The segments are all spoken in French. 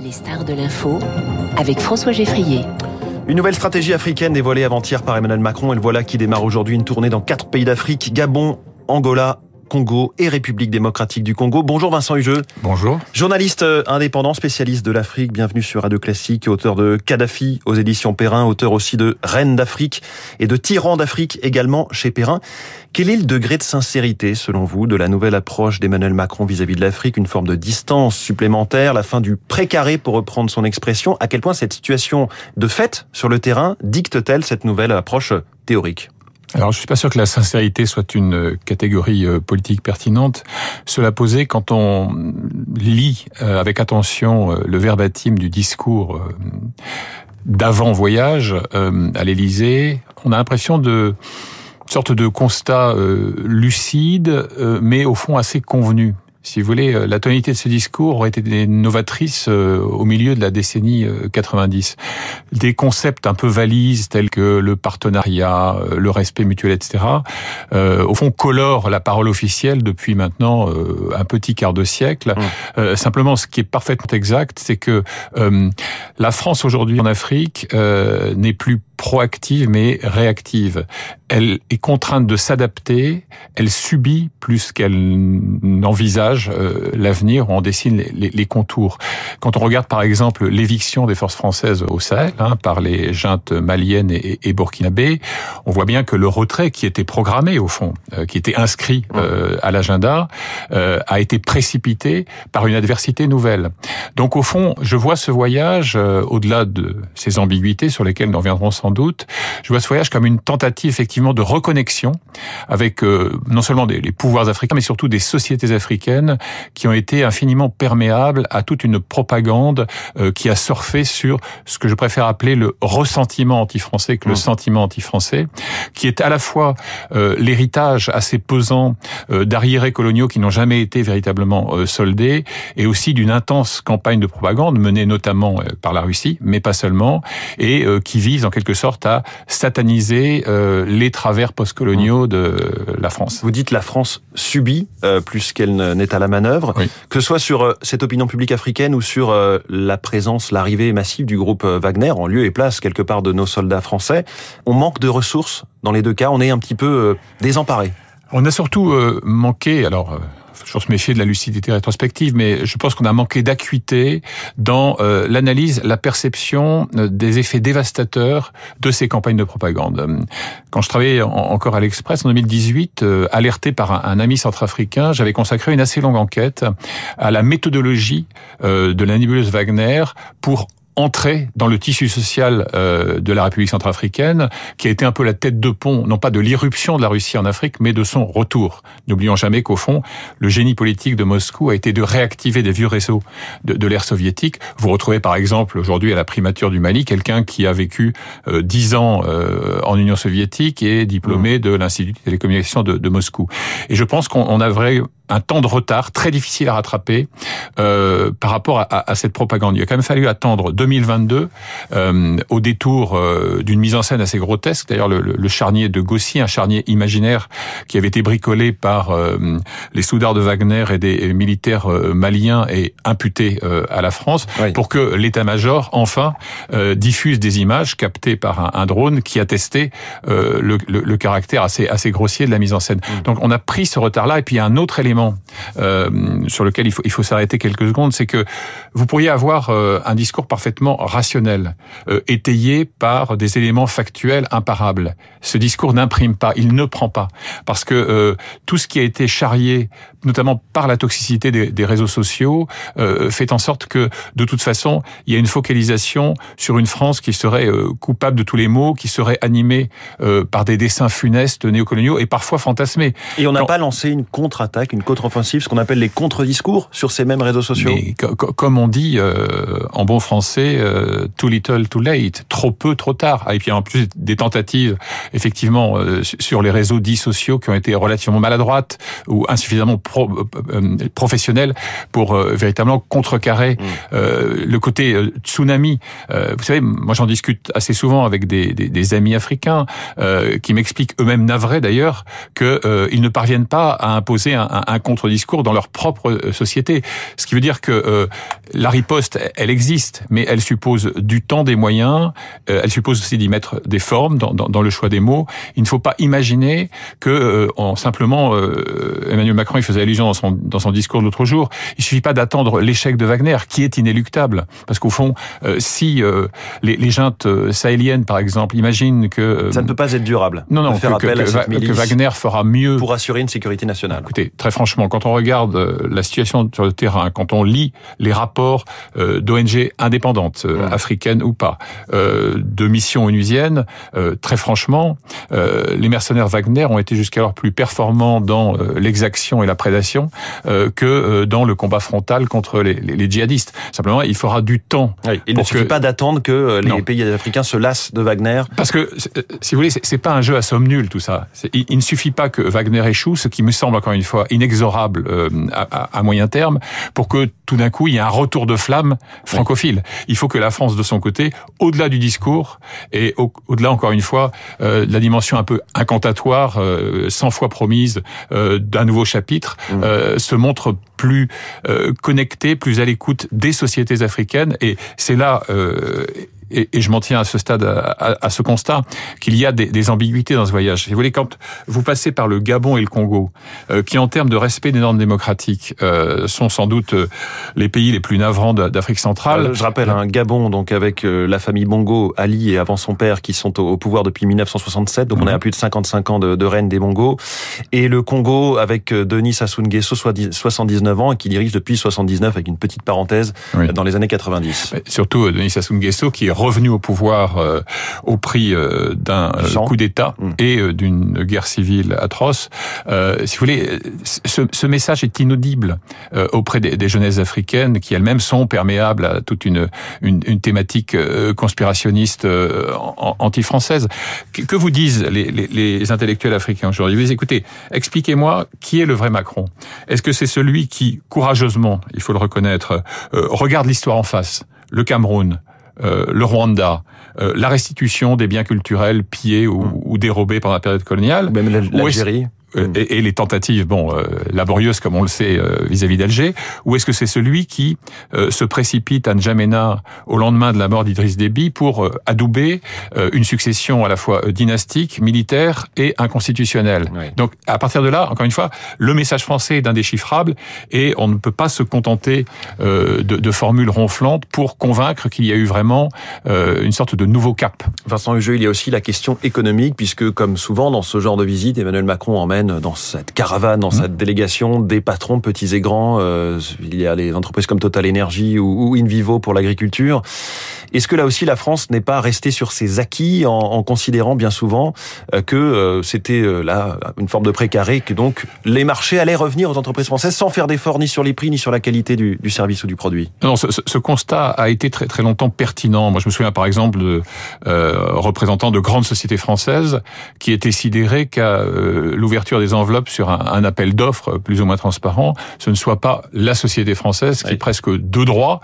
Les stars de l'info avec François Geffrier. Une nouvelle stratégie africaine dévoilée avant-hier par Emmanuel Macron. Et le voilà qui démarre aujourd'hui une tournée dans quatre pays d'Afrique Gabon, Angola, Congo et République démocratique du Congo. Bonjour Vincent Hugeux. Bonjour. Journaliste euh, indépendant, spécialiste de l'Afrique, bienvenue sur Radio Classique, auteur de Kadhafi aux éditions Perrin, auteur aussi de Reine d'Afrique et de Tyran d'Afrique également chez Perrin. Quel est le degré de sincérité, selon vous, de la nouvelle approche d'Emmanuel Macron vis-à-vis de l'Afrique? Une forme de distance supplémentaire, la fin du précaré, pour reprendre son expression. À quel point cette situation de fait sur le terrain dicte-t-elle cette nouvelle approche théorique? Alors, je suis pas sûr que la sincérité soit une euh, catégorie euh, politique pertinente. Cela posé, quand on lit euh, avec attention le verbatim du discours d'avant voyage à l'Élysée, on a l'impression de sorte de constat lucide, mais au fond assez convenu si vous voulez, euh, la tonalité de ce discours aurait été novatrice euh, au milieu de la décennie 90. Euh, Des concepts un peu valises tels que le partenariat, le respect mutuel, etc. au fond, colorent la parole officielle depuis maintenant un petit quart de siècle. Mmh. simplement, ce qui est parfaitement exact, c'est que la France aujourd'hui en Afrique n'est plus proactive mais réactive. Elle est contrainte de s'adapter, elle subit plus qu'elle n'envisage euh, l'avenir, on dessine les, les, contours. Quand on regarde par exemple l'éviction des forces françaises au Sahel hein, par les juntes maliennes et, et, burkinabées, on voit bien que le retrait qui était programmé au fond, euh, qui était inscrit euh, à l'agenda, a été précipité par une adversité nouvelle. Donc au fond, je vois ce voyage, au-delà de ces ambiguïtés sur lesquelles nous reviendrons sans doute. Je vois ce voyage comme une tentative effectivement de reconnexion avec euh, non seulement des, les pouvoirs africains, mais surtout des sociétés africaines qui ont été infiniment perméables à toute une propagande euh, qui a surfé sur ce que je préfère appeler le ressentiment anti-français que le mmh. sentiment anti-français, qui est à la fois euh, l'héritage assez pesant d'arriérés coloniaux qui n'ont jamais été véritablement soldés, et aussi d'une intense campagne de propagande menée notamment par la Russie, mais pas seulement, et qui vise en quelque sorte à sataniser euh, les travers postcoloniaux de la France. Vous dites la France subit euh, plus qu'elle n'est à la manœuvre, que ce soit sur euh, cette opinion publique africaine ou sur la présence, l'arrivée massive du groupe Wagner en lieu et place quelque part de nos soldats français. On manque de ressources dans les deux cas, on est un petit peu désemparé. On a surtout manqué, alors toujours se méfier de la lucidité rétrospective, mais je pense qu'on a manqué d'acuité dans euh, l'analyse, la perception euh, des effets dévastateurs de ces campagnes de propagande. Quand je travaillais encore à l'Express en 2018, euh, alerté par un, ami centrafricain, j'avais consacré une assez longue enquête à la méthodologie de la nébuleuse Wagner pour entrer dans le tissu social euh, de la République centrafricaine, qui a été un peu la tête de pont, non pas de l'irruption de la Russie en Afrique, mais de son retour. N'oublions jamais qu'au fond, le génie politique de Moscou a été de réactiver des vieux réseaux de, de l'ère soviétique. Vous retrouvez par exemple aujourd'hui à la primature du Mali quelqu'un qui a vécu euh, dix ans euh, en Union soviétique et diplômé mmh. de l'Institut de télécommunications de, de Moscou. Et je pense qu'on a vrai, un temps de retard très difficile à rattraper euh, par rapport à, à, cette propagande. Il a quand même fallu attendre 2022 euh, au détour euh, d'une mise en scène assez grotesque. D'ailleurs, le, le, charnier de Gossy, un charnier imaginaire qui avait été bricolé par euh, les soudards de Wagner et des militaires euh, maliens et imputé euh, à la France pour que l'état-major enfin diffuse des images captées par un, un drone qui attestait le, le, caractère assez assez grossier de la mise en scène. Mmh. Donc, on a pris ce retard-là. Et puis, il y a un autre élément euh, sur lequel il faut, il faut s'arrêter quelques secondes, c'est que vous pourriez avoir euh, un discours parfaitement rationnel, euh, étayé par des éléments factuels imparables. Ce discours n'imprime pas, il ne prend pas, parce que euh, tout ce qui a été charrié, notamment par la toxicité des, des réseaux sociaux, euh, fait en sorte que, de toute façon, il y a une focalisation sur une France qui serait coupable de tous les maux, qui serait animée par des dessins funestes néocoloniaux et parfois fantasmés. Et on n'a pas lancé une contre-attaque, une contre-offensive, ce qu'on appelle les contre-discours sur ces mêmes réseaux sociaux? Mais, Comme on dit en bon français, euh, too little, too late, trop peu, trop tard. Ah, et puis en plus des tentatives, effectivement, euh, sur les réseaux dits sociaux qui ont été relativement maladroites ou insuffisamment pro, professionnelles pour véritablement contrecarrer mmh. le côté tsunami. vous savez, moi j'en discute assez souvent avec des, des, des amis africains qui m'expliquent eux-mêmes navrés d'ailleurs qu'ils ne parviennent pas à imposer un, un contre-discours dans leur propre société. Ce qui veut dire que la riposte, elle existe, mais elle suppose du temps, des moyens. Euh, elle suppose aussi d'y mettre des formes dans, dans, dans, le choix des mots. Il ne faut pas imaginer que euh, en simplement euh, Emmanuel Macron, il faisait allusion dans son dans son discours de l'autre jour. Il suffit pas d'attendre l'échec de Wagner, qui est inéluctable, parce qu'au fond, si les, les juntes sahéliennes, par exemple, imaginent que ça ne peut pas être durable. Non, non, que, que, que, Wagner fera mieux pour assurer une sécurité nationale. Écoutez, très franchement, quand on regarde la situation sur le terrain, quand on lit les rapports d'ONG indépendantes, euh, mmh. africaines ou pas, euh, de missions onusiennes, très franchement, les mercenaires Wagner ont été jusqu'alors plus performants dans l'exaction et la prédation que dans le combat frontal contre les, les, djihadistes. Simplement, il faudra du temps. il ne suffit pas d'attendre que les pays africains se lassent de Wagner. Parce que, si vous voulez, c'est pas un jeu à somme nulle tout ça. Il, il, ne suffit pas que Wagner échoue, ce qui me semble encore une fois inexorable à, à, à moyen terme, pour que tout d'un coup il y ait un retour de flamme francophile. Il faut que la France, de son côté, au-delà du discours et au-delà, encore une fois, euh, de la dimension un peu incantatoire, euh, 100 fois promise euh, d'un nouveau chapitre, mmh. euh, se montre plus euh, connecté, plus à l'écoute des sociétés africaines. Et c'est là et, et je m'en tiens à ce stade, à, à, ce constat, qu'il y a des, des, ambiguïtés dans ce voyage. Si vous voulez, quand vous passez par le Gabon et le Congo, euh, qui en termes de respect des normes démocratiques euh, sont sans doute euh, les pays les plus navrants d'Afrique centrale. Je rappelle un Gabon donc avec la famille Bongo, Ali et avant son père qui sont au, au pouvoir depuis 1967, donc mmh. on est à plus de 55 ans de, de règne des Bongo, et le Congo avec Denis Sassou Nguesso, 79 ans, et qui dirige depuis 79 avec une petite parenthèse oui. dans les années 90. Mais surtout Denis Sassou Nguesso qui est revenu au pouvoir euh, au prix euh, d'un euh, coup d'État mmh. et d'une guerre civile atroce. si vous voulez, ce, ce message est inaudible auprès des, des, jeunesses africaines qui elles-mêmes sont perméables à toute une, une, une thématique conspirationniste anti-française. Que, que, vous disent les, les, les intellectuels africains aujourd'hui? Écoutez, expliquez-moi qui est le vrai Macron. Est-ce que c'est celui qui, courageusement, il faut le reconnaître, regarde l'histoire en face le Cameroun, euh, le Rwanda, euh, la restitution des biens culturels pillés ou, ou dérobés pendant la période coloniale. Même l'Algérie. Euh, mm. et, et, les tentatives, bon, euh, laborieuses comme on le sait euh, vis-à-vis d'Alger, ou est-ce que c'est celui qui euh, se précipite à N'Djamena au lendemain de la mort d'Idriss Déby pour euh, adouber une succession à la fois dynastique, militaire et inconstitutionnelle? Oui. Donc à partir de là, encore une fois, le message français est indéchiffrable et on ne peut pas se contenter de, de, formules ronflantes pour convaincre qu'il y a eu vraiment une sorte de nouveau cap. Vincent Hugeux, il y a aussi la question économique, puisque comme souvent dans ce genre de visite, Emmanuel Macron emmène dans cette caravane, dans mmh. cette délégation, des patrons petits et grands. Euh, il y a des entreprises comme Total Energy ou, ou Invivo pour l'agriculture. Est-ce que là aussi la France n'est pas restée sur ses acquis en, en considérant bien souvent euh, que euh, c'était euh, là une forme de précaré, que donc les marchés allaient revenir aux entreprises françaises sans faire d'efforts ni sur les prix ni sur la qualité du, du service ou du produit? Non, ce, ce, constat a été très très longtemps pertinent. Moi, je me souviens par exemple de représentants de grandes sociétés françaises qui étaient sidérés qu'à euh, l'ouverture des enveloppes sur un, un appel d'offres plus ou moins transparent, ce ne soit pas la société française qui, oui. presque de droit,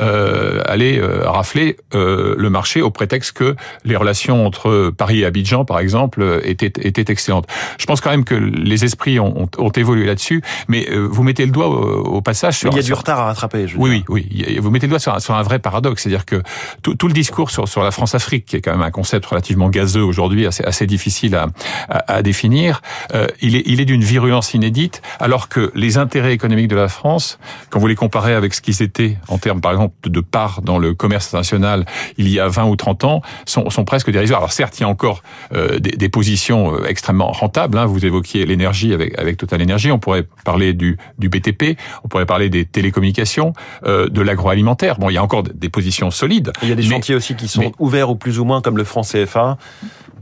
euh, allait euh, rafler euh, le marché au prétexte que les relations entre Paris et Abidjan, par exemple, étaient, étaient excellentes. Je pense quand même que les esprits ont, ont, ont évolué là-dessus, mais euh, vous mettez le doigt au, au passage sur... Il y a du retard à rattraper. Je oui, oui, oui. Vous mettez le doigt sur un, sur un vrai paradoxe, c'est-à-dire que tout, tout, le discours sur, sur la France-Afrique, qui est quand même un concept relativement gazeux aujourd'hui, assez, assez difficile à, à, à définir, euh, il est, il est d'une virulence inédite, alors que les intérêts économiques de la France, quand vous les comparez avec ce qu'ils étaient en termes, par exemple, de part dans le commerce international il y a 20 ou 30 ans, sont, sont presque dérisoires. Alors certes, il y a encore euh, des, des, positions euh, extrêmement rentables. Hein. Vous évoquiez l'énergie avec, avec Total Énergie. On pourrait parler du, du BTP. On pourrait parler des télécommunications, euh, de l'agroalimentaire. Bon, il y a encore des positions solides. Il y a des mais, chantiers aussi qui sont mais, ouverts ou plus ou moins, comme le franc CFA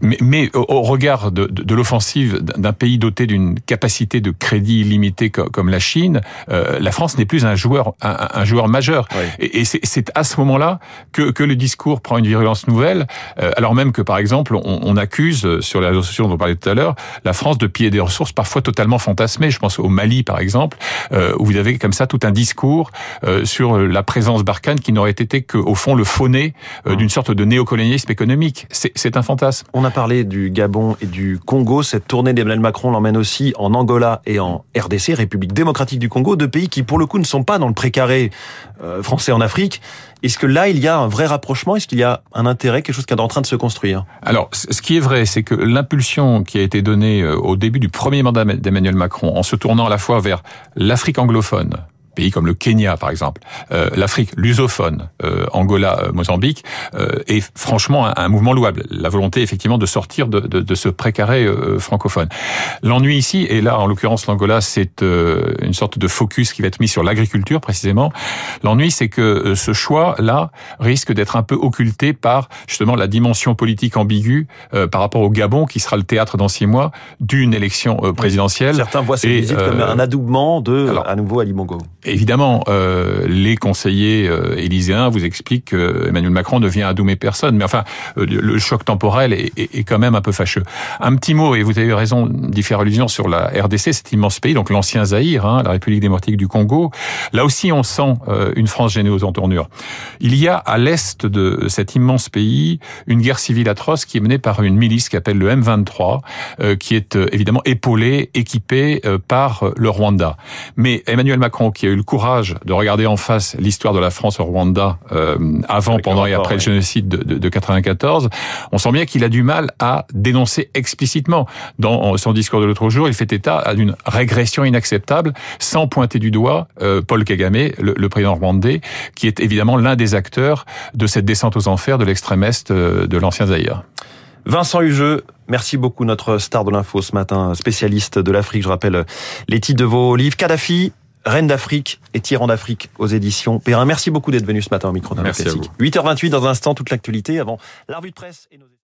Mais, mais au regard de, de, de l'offensive d'un pays doté d'une capacité de crédit illimitée comme, la Chine, euh, la France n'est plus un joueur, un, un joueur majeur. Oui. Et, et c'est à ce moment-là que, que le discours prend une virulence nouvelle, euh, alors même que par exemple on, on accuse euh, sur les réseaux sociaux dont on parlait tout à l'heure la France de piller des ressources parfois totalement fantasmées. Je pense au Mali par exemple, euh, où vous avez comme ça tout un discours euh, sur la présence Barkhane qui n'aurait été qu'au fond le fauné mmh. d'une sorte de néocolonialisme économique. C'est un fantasme. On a parlé du Gabon et du Congo. Cette tournée d'Emmanuel Macron l'emmène aussi en Angola et en RDC, République démocratique du Congo, deux pays qui pour le coup ne sont pas dans le précaré euh, français en Afrique. Est-ce que là, il y a un vrai rapprochement? Est-ce qu'il y a un intérêt, quelque chose qui est en train de se construire? Alors, ce qui est vrai, c'est que l'impulsion qui a été donnée euh, au début du premier mandat d'Emmanuel Macron, en se tournant à la fois vers l'Afrique anglophone, pays comme le Kenya par exemple, euh, l'Afrique lusophone, euh, Angola, euh, Mozambique, euh, est franchement un, un, mouvement louable. La volonté effectivement de sortir de, de, de ce précaré euh, francophone. L'ennui ici, et là en l'occurrence l'Angola, c'est euh, une sorte de focus qui va être mis sur l'agriculture précisément. L'ennui, c'est que ce choix-là risque d'être un peu occulté par justement la dimension politique ambiguë par rapport au Gabon, qui sera le théâtre dans six mois d'une élection présidentielle. Certains voient cette visite comme un adoubement de, alors, à nouveau, Ali Bongo. Évidemment, euh, les conseillers euh, élyséens vous expliquent que Emmanuel Macron ne vient adoumer personne, mais enfin, euh, le choc temporel est, est, est, quand même un peu fâcheux. Un petit mot, et vous avez raison d'y faire allusion sur la RDC, cet immense pays, donc l'ancien Zaïre, hein, la République démocratique du Congo. Là aussi, on sent euh, une France gênée aux entournures. Il y a à l'est de cet immense pays une guerre civile atroce qui est menée par une milice qui appelle le M23, euh, qui est euh, évidemment épaulée, équipée par le Rwanda. Mais Emmanuel Macron, qui a eu le courage de regarder en face l'histoire de la France au Rwanda euh, avant, Avec pendant et après ouais. le génocide de, de, de 94, on sent bien qu'il a du mal à dénoncer explicitement. Dans son discours de l'autre jour, il fait état d'une régression inacceptable, sans pointer du doigt euh, Paul Kagame, le, le, président rwandais, qui est évidemment l'un des acteurs de cette descente aux enfers de l'extrême est euh, de l'ancien Zaïre. Vincent Hugeux, merci beaucoup, notre star de l'info ce matin, spécialiste de l'Afrique. Je rappelle les titres de vos livres. Kadhafi, Reine d'Afrique et Tyran d'Afrique aux éditions Perrin. Merci beaucoup d'être venu ce matin au micro d'un classique. 8h28 dans un instant, toute l'actualité avant la revue de presse et nos